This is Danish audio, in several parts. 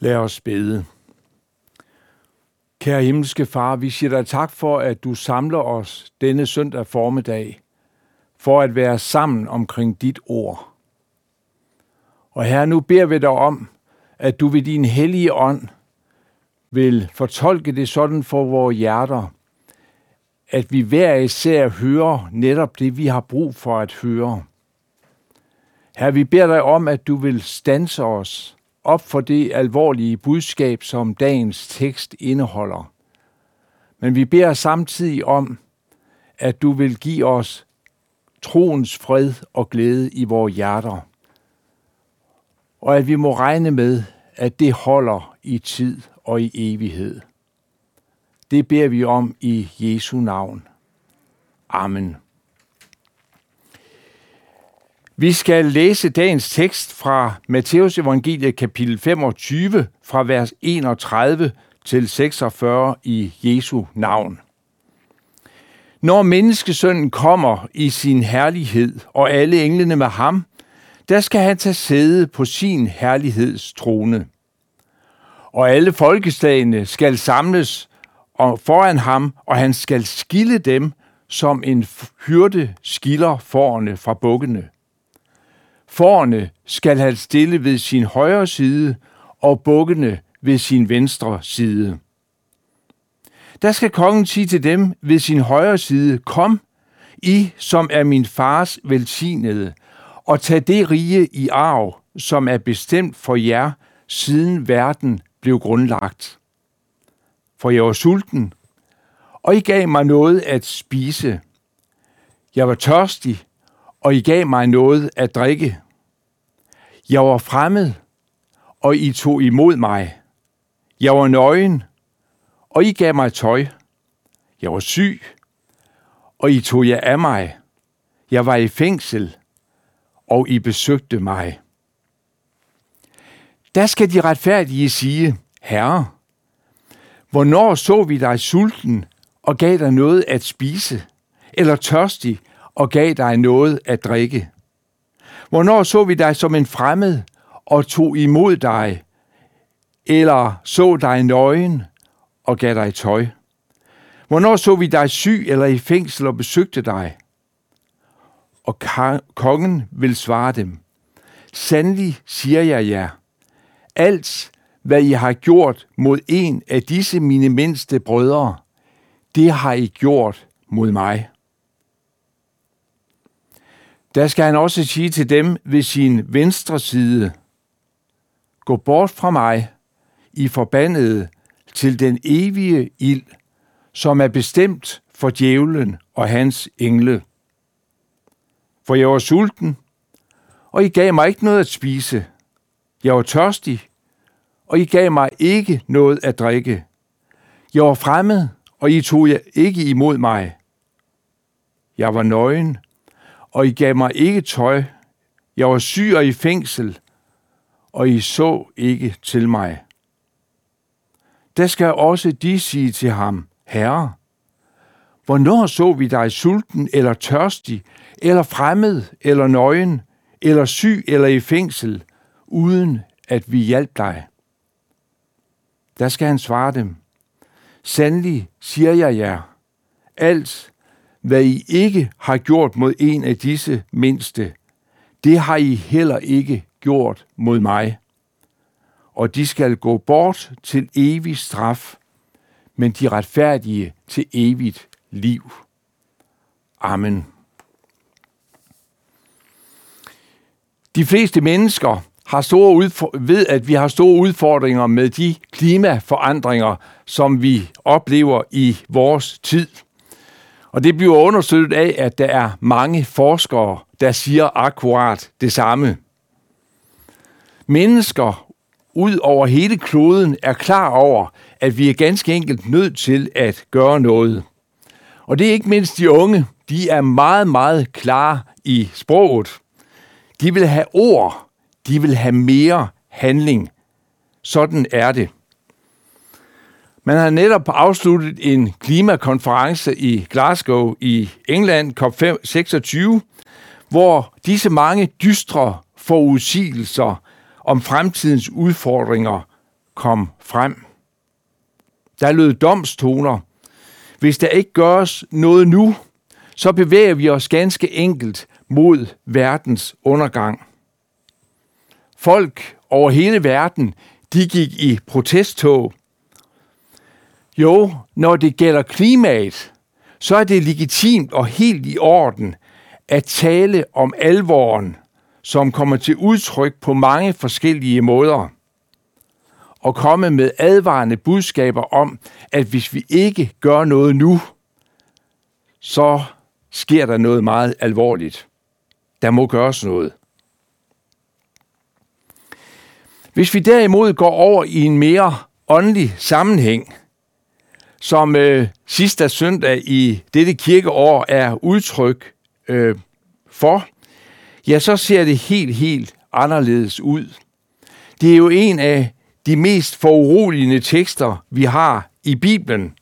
Lad os bede. Kære himmelske far, vi siger dig tak for, at du samler os denne søndag formiddag, for at være sammen omkring dit ord. Og her nu beder vi dig om, at du ved din hellige ånd vil fortolke det sådan for vores hjerter, at vi hver især hører netop det, vi har brug for at høre. Her vi beder dig om, at du vil stanse os op for det alvorlige budskab, som dagens tekst indeholder. Men vi beder samtidig om, at du vil give os troens fred og glæde i vores hjerter. Og at vi må regne med, at det holder i tid og i evighed. Det beder vi om i Jesu navn. Amen. Vi skal læse dagens tekst fra Matteus evangeliet kapitel 25 fra vers 31 til 46 i Jesu navn. Når menneskesønnen kommer i sin herlighed og alle englene med ham, der skal han tage sæde på sin herligheds trone. Og alle folkeslagene skal samles foran ham, og han skal skille dem, som en hyrde skiller forerne fra bukkene. Forerne skal have stille ved sin højre side, og bukkene ved sin venstre side. Der skal kongen sige til dem ved sin højre side, Kom, I, som er min fars velsignede, og tag det rige i arv, som er bestemt for jer, siden verden blev grundlagt. For jeg var sulten, og I gav mig noget at spise. Jeg var tørstig, og I gav mig noget at drikke. Jeg var fremmed, og I tog imod mig. Jeg var nøgen, og I gav mig tøj. Jeg var syg, og I tog jer af mig. Jeg var i fængsel, og I besøgte mig. Der skal de retfærdige sige, Herre, hvornår så vi dig sulten og gav dig noget at spise, eller tørstig og gav dig noget at drikke? Hvornår så vi dig som en fremmed og tog imod dig, eller så dig nøgen og gav dig tøj? Hvornår så vi dig syg eller i fængsel og besøgte dig? Og kongen vil svare dem, Sandelig siger jeg jer, alt hvad I har gjort mod en af disse mine mindste brødre, det har I gjort mod mig. Der skal han også sige til dem ved sin venstre side, Gå bort fra mig, I forbandede, til den evige ild, som er bestemt for djævlen og hans engle. For jeg var sulten, og I gav mig ikke noget at spise. Jeg var tørstig, og I gav mig ikke noget at drikke. Jeg var fremmed, og I tog jer ikke imod mig. Jeg var nøgen, og I gav mig ikke tøj. Jeg var syg og i fængsel, og I så ikke til mig. Der skal også de sige til ham, Herre, hvornår så vi dig sulten eller tørstig, eller fremmed eller nøgen, eller syg eller i fængsel, uden at vi hjalp dig? Der skal han svare dem, Sandelig siger jeg jer, alt hvad I ikke har gjort mod en af disse mindste, det har I heller ikke gjort mod mig. Og de skal gå bort til evig straf, men de retfærdige til evigt liv. Amen. De fleste mennesker har store ved, at vi har store udfordringer med de klimaforandringer, som vi oplever i vores tid. Og det bliver understøttet af, at der er mange forskere, der siger akkurat det samme. Mennesker ud over hele kloden er klar over, at vi er ganske enkelt nødt til at gøre noget. Og det er ikke mindst de unge, de er meget, meget klare i sproget. De vil have ord, de vil have mere handling. Sådan er det. Man har netop afsluttet en klimakonference i Glasgow i England, COP26, hvor disse mange dystre forudsigelser om fremtidens udfordringer kom frem. Der lød domstoner. Hvis der ikke gøres noget nu, så bevæger vi os ganske enkelt mod verdens undergang. Folk over hele verden, de gik i protesttog. Jo, når det gælder klimaet, så er det legitimt og helt i orden at tale om alvoren, som kommer til udtryk på mange forskellige måder, og komme med advarende budskaber om, at hvis vi ikke gør noget nu, så sker der noget meget alvorligt. Der må gøres noget. Hvis vi derimod går over i en mere åndelig sammenhæng, som øh, sidste søndag i dette kirkeår er udtryk øh, for, ja, så ser det helt, helt anderledes ud. Det er jo en af de mest foruroligende tekster, vi har i Bibelen.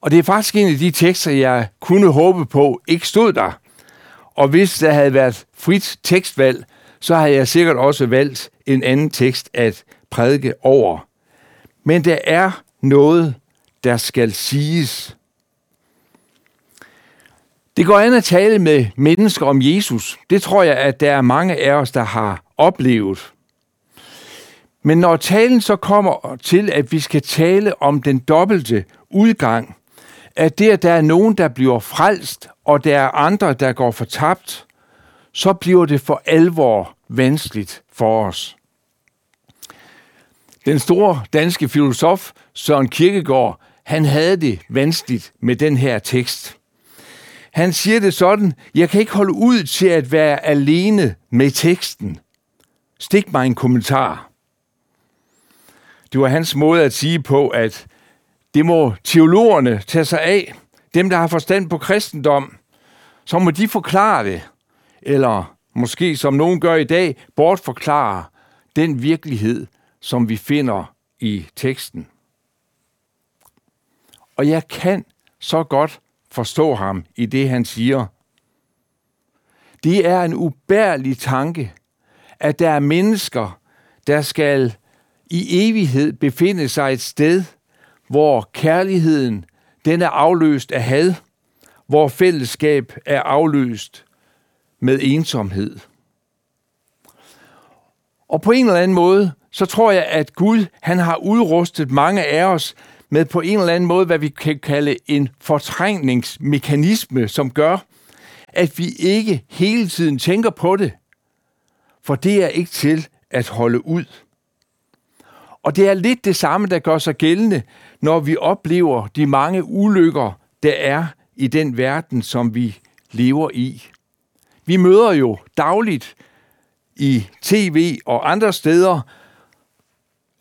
Og det er faktisk en af de tekster, jeg kunne håbe på ikke stod der. Og hvis der havde været frit tekstvalg, så havde jeg sikkert også valgt en anden tekst at prædike over. Men der er noget, der skal siges. Det går an at tale med mennesker om Jesus. Det tror jeg, at der er mange af os, der har oplevet. Men når talen så kommer til, at vi skal tale om den dobbelte udgang, at det, at der er nogen, der bliver frelst, og der er andre, der går fortabt, så bliver det for alvor vanskeligt for os. Den store danske filosof Søren Kierkegaard, han havde det vanskeligt med den her tekst. Han siger det sådan, jeg kan ikke holde ud til at være alene med teksten. Stik mig en kommentar. Det var hans måde at sige på, at det må teologerne tage sig af. Dem, der har forstand på kristendom, så må de forklare det. Eller måske, som nogen gør i dag, bortforklare den virkelighed, som vi finder i teksten. Og jeg kan så godt forstå ham i det, han siger. Det er en ubærlig tanke, at der er mennesker, der skal i evighed befinde sig et sted, hvor kærligheden den er afløst af had, hvor fællesskab er afløst med ensomhed. Og på en eller anden måde, så tror jeg, at Gud han har udrustet mange af os med på en eller anden måde, hvad vi kan kalde en fortrængningsmekanisme, som gør, at vi ikke hele tiden tænker på det. For det er ikke til at holde ud. Og det er lidt det samme, der gør sig gældende, når vi oplever de mange ulykker, der er i den verden, som vi lever i. Vi møder jo dagligt i tv og andre steder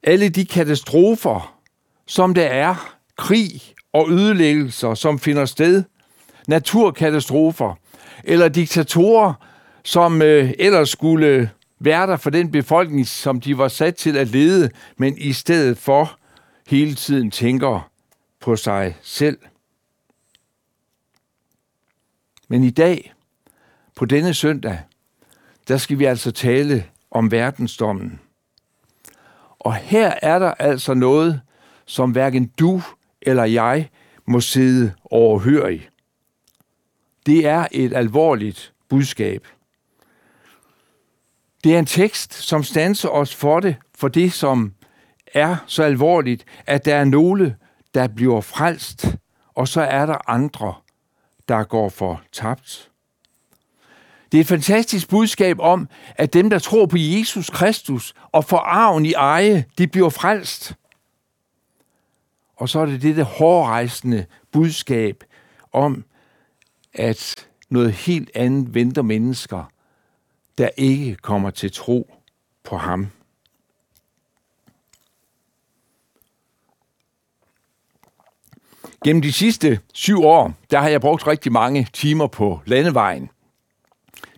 alle de katastrofer, som der er, krig og ødelæggelser, som finder sted, naturkatastrofer eller diktatorer, som øh, ellers skulle være der for den befolkning, som de var sat til at lede, men i stedet for hele tiden tænker på sig selv. Men i dag, på denne søndag, der skal vi altså tale om verdensdommen. Og her er der altså noget, som hverken du eller jeg må sidde overhørig. Det er et alvorligt budskab. Det er en tekst, som stanser os for det, for det, som er så alvorligt, at der er nogle, der bliver frelst, og så er der andre, der går for tabt. Det er et fantastisk budskab om, at dem, der tror på Jesus Kristus og får arven i eje, de bliver frelst. Og så er det dette hårrejsende budskab om, at noget helt andet venter mennesker, der ikke kommer til tro på ham. Gennem de sidste syv år, der har jeg brugt rigtig mange timer på landevejen.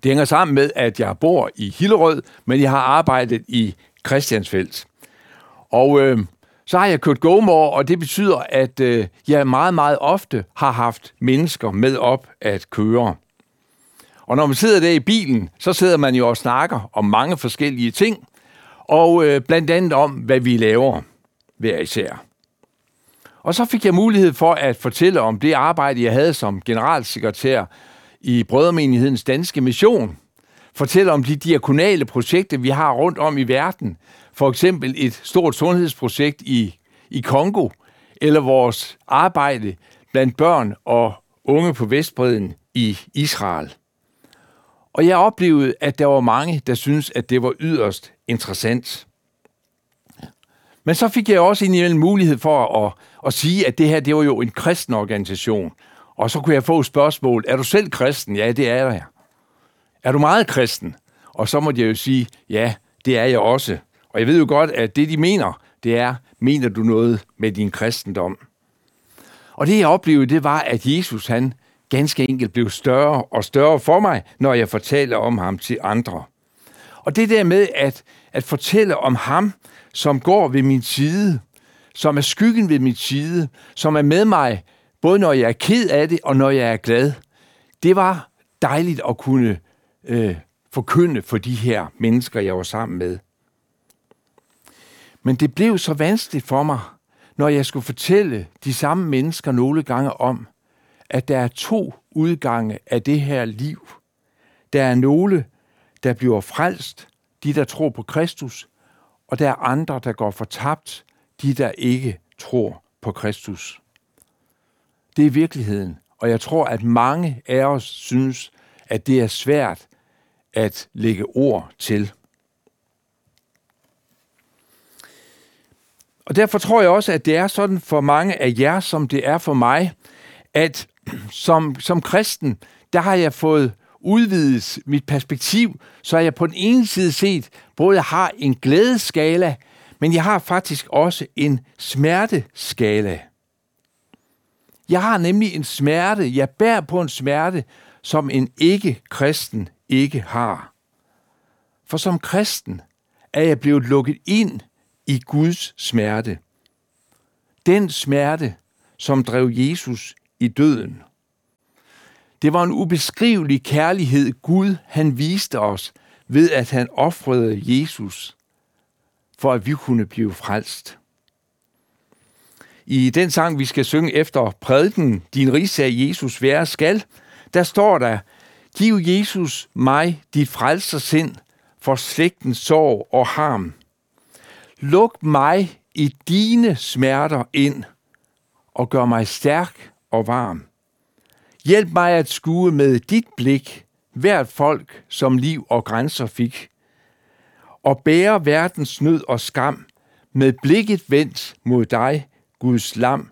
Det hænger sammen med, at jeg bor i Hillerød, men jeg har arbejdet i Christiansfeldt. Og øh, så har jeg kørt GoMore, og det betyder, at øh, jeg meget, meget ofte har haft mennesker med op at køre. Og når man sidder der i bilen, så sidder man jo og snakker om mange forskellige ting, og øh, blandt andet om, hvad vi laver. hver især. Og så fik jeg mulighed for at fortælle om det arbejde, jeg havde som generalsekretær i Brødermenighedens Danske Mission. Fortælle om de diakonale projekter, vi har rundt om i verden. For eksempel et stort sundhedsprojekt i, i Kongo, eller vores arbejde blandt børn og unge på Vestbreden i Israel. Og jeg oplevede, at der var mange, der syntes, at det var yderst interessant. Men så fik jeg også en mulighed for at, at sige, at det her det var jo en kristen organisation. Og så kunne jeg få spørgsmål, er du selv kristen? Ja, det er jeg. Er du meget kristen? Og så måtte jeg jo sige, ja, det er jeg også. Og jeg ved jo godt, at det de mener, det er, mener du noget med din kristendom? Og det jeg oplevede, det var, at Jesus han ganske enkelt blev større og større for mig, når jeg fortalte om ham til andre. Og det der med at, at fortælle om ham, som går ved min side, som er skyggen ved min side, som er med mig, både når jeg er ked af det og når jeg er glad, det var dejligt at kunne øh, forkynde for de her mennesker, jeg var sammen med. Men det blev så vanskeligt for mig, når jeg skulle fortælle de samme mennesker nogle gange om, at der er to udgange af det her liv. Der er nogle, der bliver frelst, de der tror på Kristus, og der er andre, der går fortabt, de der ikke tror på Kristus. Det er virkeligheden, og jeg tror, at mange af os synes, at det er svært at lægge ord til. Og derfor tror jeg også, at det er sådan for mange af jer, som det er for mig, at som, som kristen, der har jeg fået udvidet mit perspektiv, så jeg på den ene side set både har en glædeskala, men jeg har faktisk også en smerteskala. Jeg har nemlig en smerte, jeg bærer på en smerte, som en ikke-kristen ikke har. For som kristen er jeg blevet lukket ind i Guds smerte. Den smerte, som drev Jesus i døden. Det var en ubeskrivelig kærlighed, Gud han viste os ved, at han offrede Jesus, for at vi kunne blive frelst. I den sang, vi skal synge efter prædiken, Din rigsag Jesus være skal, der står der, Giv Jesus mig dit frelsersind for slægtens sorg og harm. Luk mig i dine smerter ind og gør mig stærk og varm. Hjælp mig at skue med dit blik hvert folk, som liv og grænser fik, og bære verdens nød og skam med blikket vendt mod dig, Guds lam,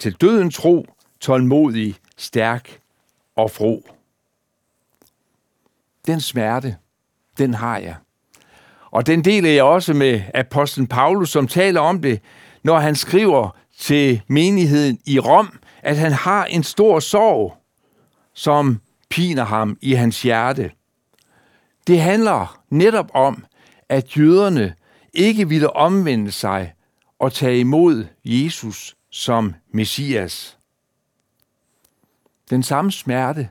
til døden tro, tålmodig, stærk og fro. Den smerte, den har jeg. Og den deler jeg også med apostlen Paulus, som taler om det, når han skriver til menigheden i Rom, at han har en stor sorg, som piner ham i hans hjerte. Det handler netop om, at jøderne ikke ville omvende sig og tage imod Jesus som Messias. Den samme smerte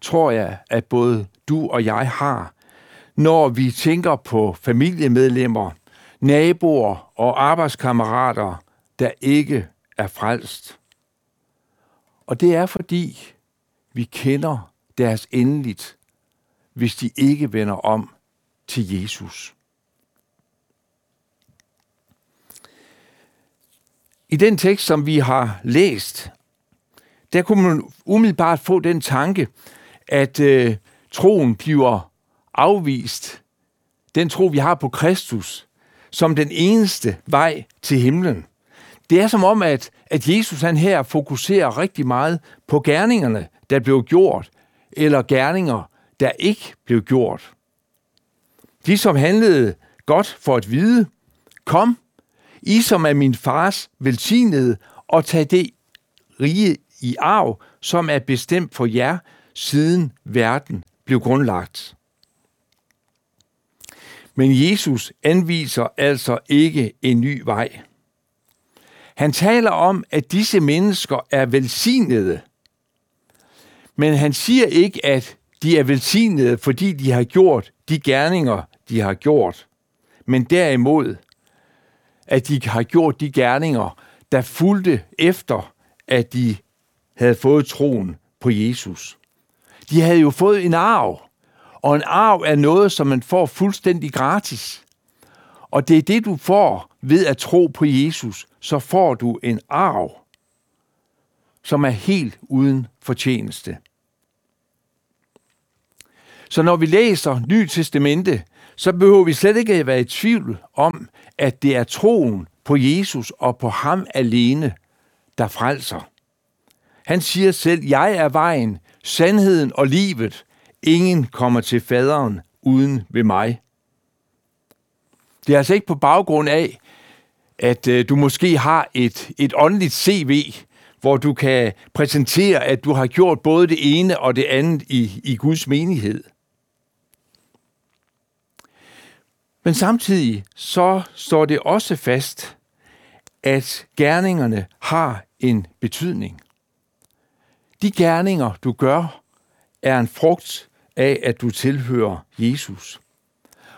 tror jeg, at både du og jeg har, når vi tænker på familiemedlemmer, naboer og arbejdskammerater, der ikke er frelst. Og det er fordi, vi kender deres endeligt, hvis de ikke vender om til Jesus. I den tekst, som vi har læst, der kunne man umiddelbart få den tanke, at øh, troen bliver afvist. Den tro, vi har på Kristus, som den eneste vej til himlen. Det er som om, at, at Jesus han her fokuserer rigtig meget på gerningerne, der blev gjort, eller gerninger, der ikke blev gjort. De, som handlede godt for at vide, kom, I som er min fars velsignede, og tag det rige i arv, som er bestemt for jer, siden verden blev grundlagt. Men Jesus anviser altså ikke en ny vej. Han taler om, at disse mennesker er velsignede. Men han siger ikke, at de er velsignede, fordi de har gjort de gerninger, de har gjort. Men derimod, at de har gjort de gerninger, der fulgte efter, at de havde fået troen på Jesus. De havde jo fået en arv, og en arv er noget, som man får fuldstændig gratis. Og det er det, du får ved at tro på Jesus. Så får du en arv, som er helt uden fortjeneste. Så når vi læser Ny Testamente, så behøver vi slet ikke at være i tvivl om, at det er troen på Jesus og på ham alene, der frelser. Han siger selv, jeg er vejen, sandheden og livet. Ingen kommer til faderen uden ved mig. Det er altså ikke på baggrund af, at øh, du måske har et, et åndeligt CV, hvor du kan præsentere, at du har gjort både det ene og det andet i, i Guds menighed. Men samtidig så står det også fast, at gerningerne har en betydning. De gerninger, du gør, er en frugt af, at du tilhører Jesus.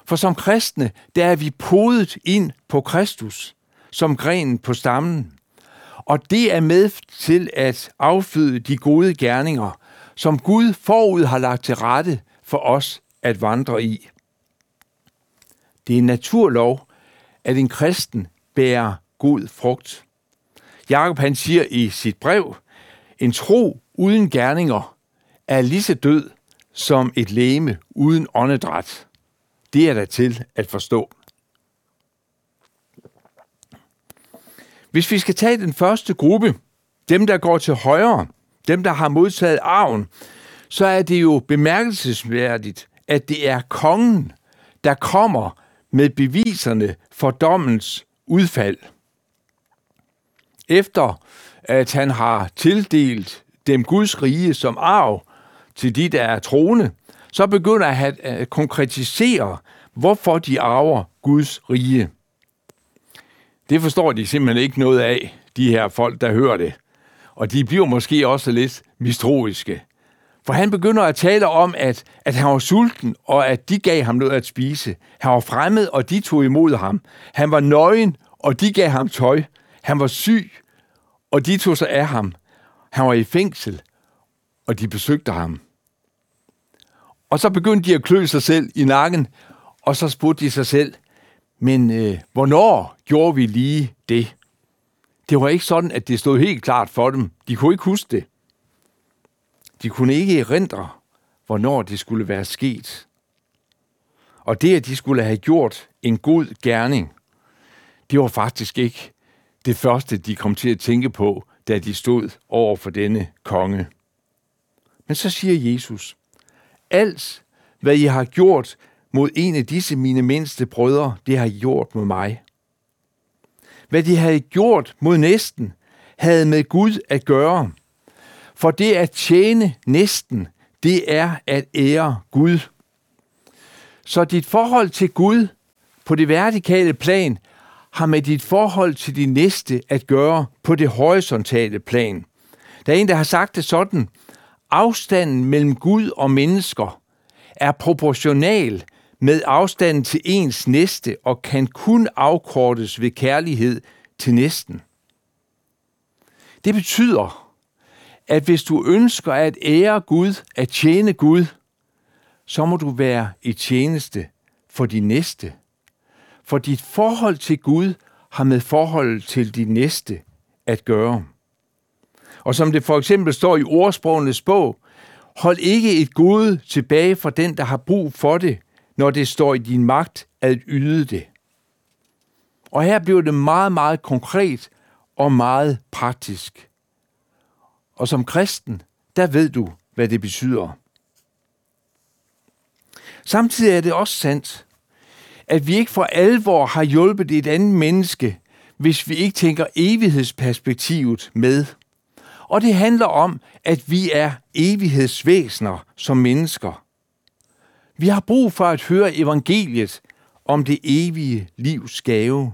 For som kristne, der er vi podet ind på Kristus, som grenen på stammen. Og det er med til at afføde de gode gerninger, som Gud forud har lagt til rette for os at vandre i. Det er en naturlov, at en kristen bærer god frugt. Jakob han siger i sit brev, en tro uden gerninger er lige så død som et læme uden åndedræt. Det er der til at forstå. Hvis vi skal tage den første gruppe, dem der går til højre, dem der har modtaget arven, så er det jo bemærkelsesværdigt, at det er kongen, der kommer med beviserne for dommens udfald. Efter at han har tildelt dem Guds rige som arv til de, der er troende, så begynder han at øh, konkretisere, hvorfor de arver Guds rige. Det forstår de simpelthen ikke noget af, de her folk, der hører det. Og de bliver måske også lidt mistroiske. For han begynder at tale om, at, at han var sulten, og at de gav ham noget at spise. Han var fremmed, og de tog imod ham. Han var nøgen, og de gav ham tøj. Han var syg, og de tog sig af ham. Han var i fængsel, og de besøgte ham. Og så begyndte de at klø sig selv i nakken, og så spurgte de sig selv, men øh, hvornår gjorde vi lige det? Det var ikke sådan, at det stod helt klart for dem. De kunne ikke huske det. De kunne ikke erindre, hvornår det skulle være sket. Og det, at de skulle have gjort en god gerning, det var faktisk ikke det første, de kom til at tænke på, da de stod over for denne konge. Men så siger Jesus, alt, hvad I har gjort mod en af disse mine mindste brødre, det har I gjort mod mig. Hvad de havde gjort mod næsten, havde med Gud at gøre. For det at tjene næsten, det er at ære Gud. Så dit forhold til Gud på det vertikale plan har med dit forhold til din næste at gøre på det horisontale plan. Der er en, der har sagt det sådan. Afstanden mellem Gud og mennesker er proportional med afstanden til ens næste og kan kun afkortes ved kærlighed til næsten. Det betyder, at hvis du ønsker at ære Gud, at tjene Gud, så må du være i tjeneste for din næste. For dit forhold til Gud har med forholdet til din næste at gøre. Og som det for eksempel står i ordsprogenes bog, hold ikke et gode tilbage for den, der har brug for det, når det står i din magt at yde det. Og her bliver det meget, meget konkret og meget praktisk. Og som kristen, der ved du, hvad det betyder. Samtidig er det også sandt, at vi ikke for alvor har hjulpet et andet menneske, hvis vi ikke tænker evighedsperspektivet med. Og det handler om, at vi er evighedsvæsener som mennesker. Vi har brug for at høre evangeliet om det evige livs gave.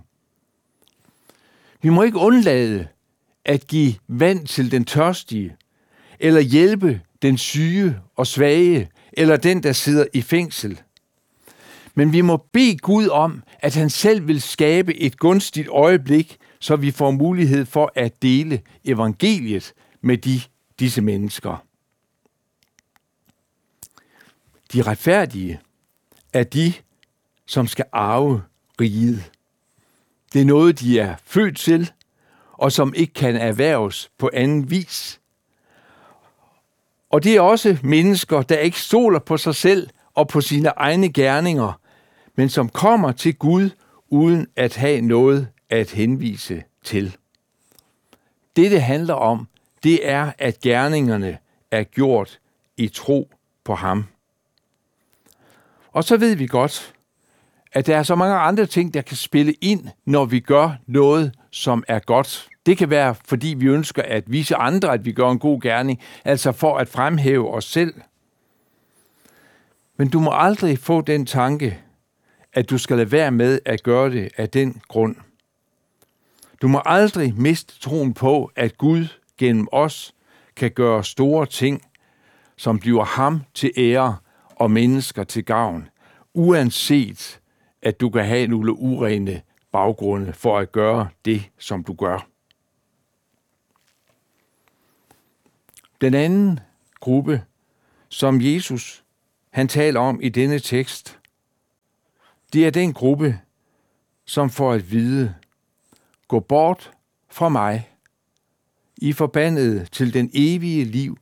Vi må ikke undlade at give vand til den tørstige, eller hjælpe den syge og svage, eller den, der sidder i fængsel. Men vi må bede Gud om, at han selv vil skabe et gunstigt øjeblik, så vi får mulighed for at dele evangeliet med de, disse mennesker. De retfærdige er de, som skal arve riget. Det er noget, de er født til, og som ikke kan erhverves på anden vis. Og det er også mennesker, der ikke stoler på sig selv og på sine egne gerninger, men som kommer til Gud uden at have noget at henvise til. Det, det handler om, det er, at gerningerne er gjort i tro på ham. Og så ved vi godt, at der er så mange andre ting, der kan spille ind, når vi gør noget, som er godt. Det kan være, fordi vi ønsker at vise andre, at vi gør en god gerning, altså for at fremhæve os selv. Men du må aldrig få den tanke, at du skal lade være med at gøre det af den grund. Du må aldrig miste troen på, at Gud gennem os kan gøre store ting, som bliver ham til ære og mennesker til gavn, uanset at du kan have nogle urene baggrunde for at gøre det, som du gør. Den anden gruppe, som Jesus han taler om i denne tekst, det er den gruppe, som får at vide, gå bort fra mig, i forbandet til den evige liv,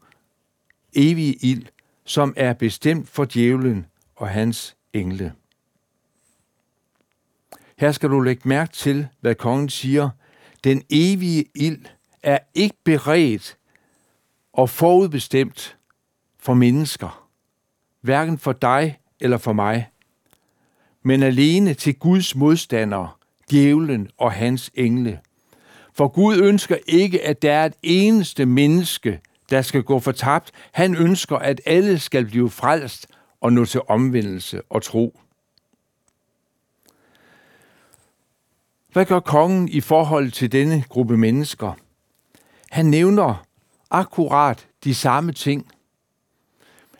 evige ild, som er bestemt for djævlen og hans engle. Her skal du lægge mærke til, hvad kongen siger. Den evige ild er ikke beredt og forudbestemt for mennesker. Hverken for dig eller for mig. Men alene til Guds modstandere, djævlen og hans engle. For Gud ønsker ikke, at der er et eneste menneske, der skal gå fortabt. Han ønsker, at alle skal blive frelst og nå til omvendelse og tro. Hvad gør kongen i forhold til denne gruppe mennesker? Han nævner akkurat de samme ting.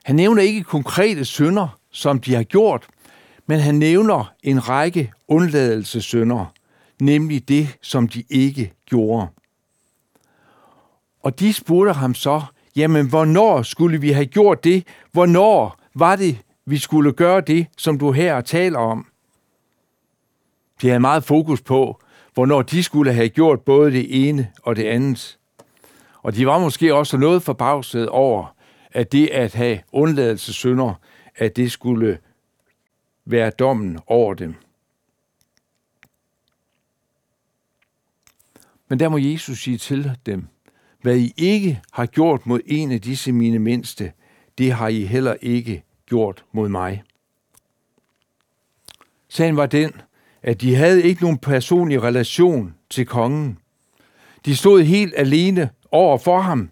Han nævner ikke konkrete synder, som de har gjort, men han nævner en række undladelsessynder, nemlig det, som de ikke gjorde. Og de spurgte ham så, jamen hvornår skulle vi have gjort det? Hvornår var det, vi skulle gøre det, som du her taler om? De havde meget fokus på, hvornår de skulle have gjort både det ene og det andet. Og de var måske også noget forbavset over, at det at have undladelsessynder, at det skulle være dommen over dem. Men der må Jesus sige til dem, hvad I ikke har gjort mod en af disse mine mindste, det har I heller ikke gjort mod mig. Sagen var den, at de havde ikke nogen personlig relation til kongen. De stod helt alene over for ham.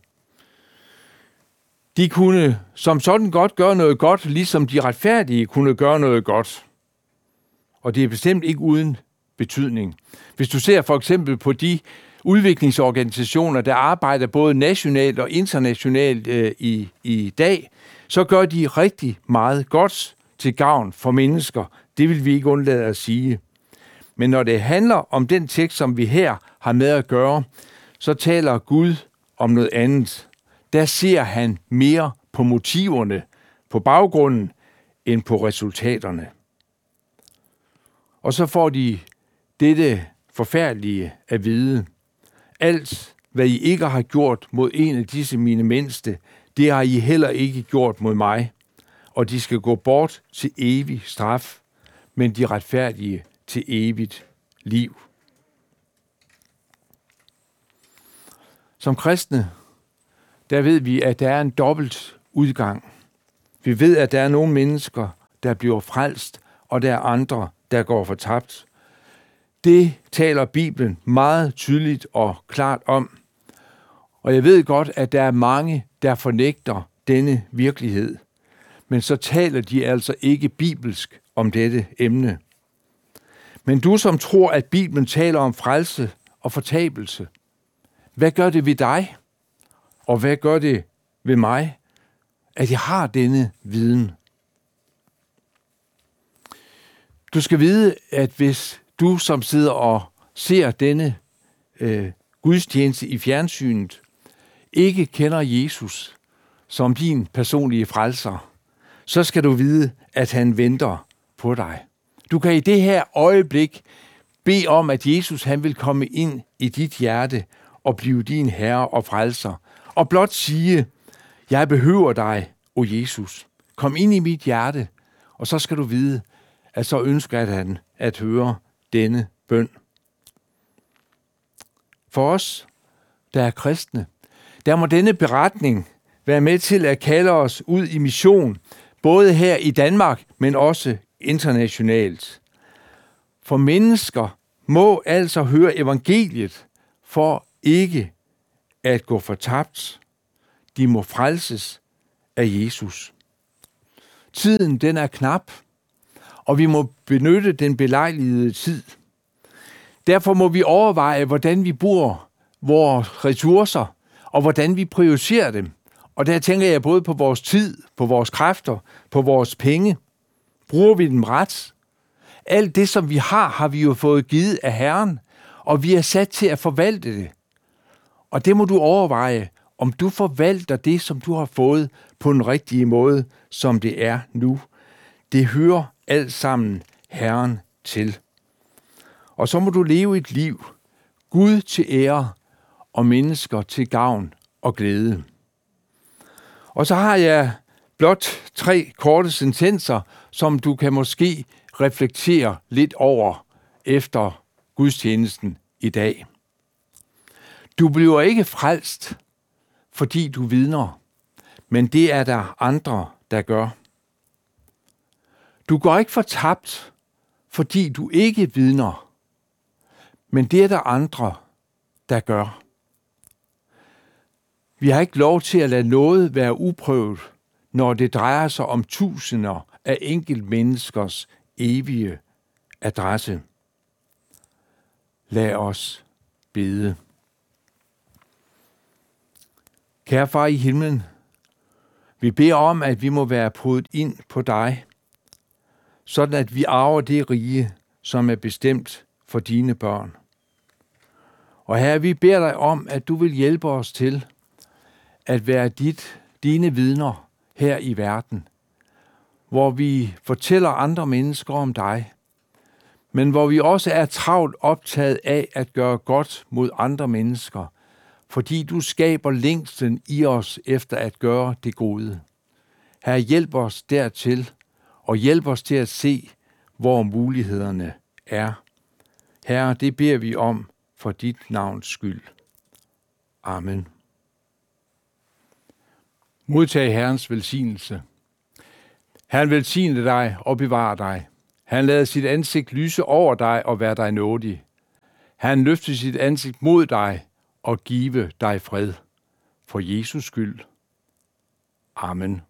De kunne som sådan godt gøre noget godt, ligesom de retfærdige kunne gøre noget godt. Og det er bestemt ikke uden betydning. Hvis du ser for eksempel på de udviklingsorganisationer, der arbejder både nationalt og internationalt øh, i, i dag, så gør de rigtig meget godt til gavn for mennesker. Det vil vi ikke undlade at sige. Men når det handler om den tekst, som vi her har med at gøre, så taler Gud om noget andet. Der ser han mere på motiverne, på baggrunden, end på resultaterne. Og så får de dette forfærdelige at vide. Alt, hvad I ikke har gjort mod en af disse mine mindste, det har I heller ikke gjort mod mig. Og de skal gå bort til evig straf, men de retfærdige til evigt liv. Som kristne, der ved vi, at der er en dobbelt udgang. Vi ved, at der er nogle mennesker, der bliver frelst, og der er andre, der går fortabt. Det taler Bibelen meget tydeligt og klart om. Og jeg ved godt, at der er mange, der fornægter denne virkelighed. Men så taler de altså ikke bibelsk om dette emne. Men du som tror, at Bibelen taler om frelse og fortabelse, hvad gør det ved dig? Og hvad gør det ved mig, at jeg har denne viden? Du skal vide, at hvis du som sidder og ser denne øh, gudstjeneste i fjernsynet, ikke kender Jesus som din personlige frelser, så skal du vide, at han venter på dig. Du kan i det her øjeblik bede om, at Jesus han vil komme ind i dit hjerte og blive din herre og frelser. Og blot sige, jeg behøver dig, o Jesus. Kom ind i mit hjerte, og så skal du vide, at så ønsker han at høre denne bøn. For os, der er kristne, der må denne beretning være med til at kalde os ud i mission, både her i Danmark, men også internationalt. For mennesker må altså høre evangeliet for ikke at gå fortabt. De må frelses af Jesus. Tiden den er knap, og vi må benytte den belejligede tid. Derfor må vi overveje, hvordan vi bruger vores ressourcer, og hvordan vi prioriterer dem. Og der tænker jeg både på vores tid, på vores kræfter, på vores penge. Bruger vi dem ret? Alt det, som vi har, har vi jo fået givet af Herren, og vi er sat til at forvalte det. Og det må du overveje, om du forvalter det, som du har fået på den rigtige måde, som det er nu. Det hører alt sammen Herren til. Og så må du leve et liv, Gud til ære og mennesker til gavn og glæde. Og så har jeg blot tre korte sentenser, som du kan måske reflektere lidt over efter gudstjenesten i dag. Du bliver ikke frelst, fordi du vidner, men det er der andre, der gør. Du går ikke fortabt, fordi du ikke vidner, men det er der andre, der gør. Vi har ikke lov til at lade noget være uprøvet, når det drejer sig om tusinder af enkelt menneskers evige adresse. Lad os bede. Kære far i himlen, vi beder om, at vi må være podet ind på dig, sådan at vi arver det rige, som er bestemt for dine børn. Og her vi beder dig om, at du vil hjælpe os til at være dit, dine vidner her i verden, hvor vi fortæller andre mennesker om dig, men hvor vi også er travlt optaget af at gøre godt mod andre mennesker, fordi du skaber længsten i os efter at gøre det gode. Her hjælp os dertil, og hjælp os til at se, hvor mulighederne er. Herre, det beder vi om for dit navns skyld. Amen. Modtag Herrens velsignelse. Herren velsigne dig og bevare dig. Han lader sit ansigt lyse over dig og være dig nådig. Han løfter sit ansigt mod dig og give dig fred. For Jesus skyld. Amen.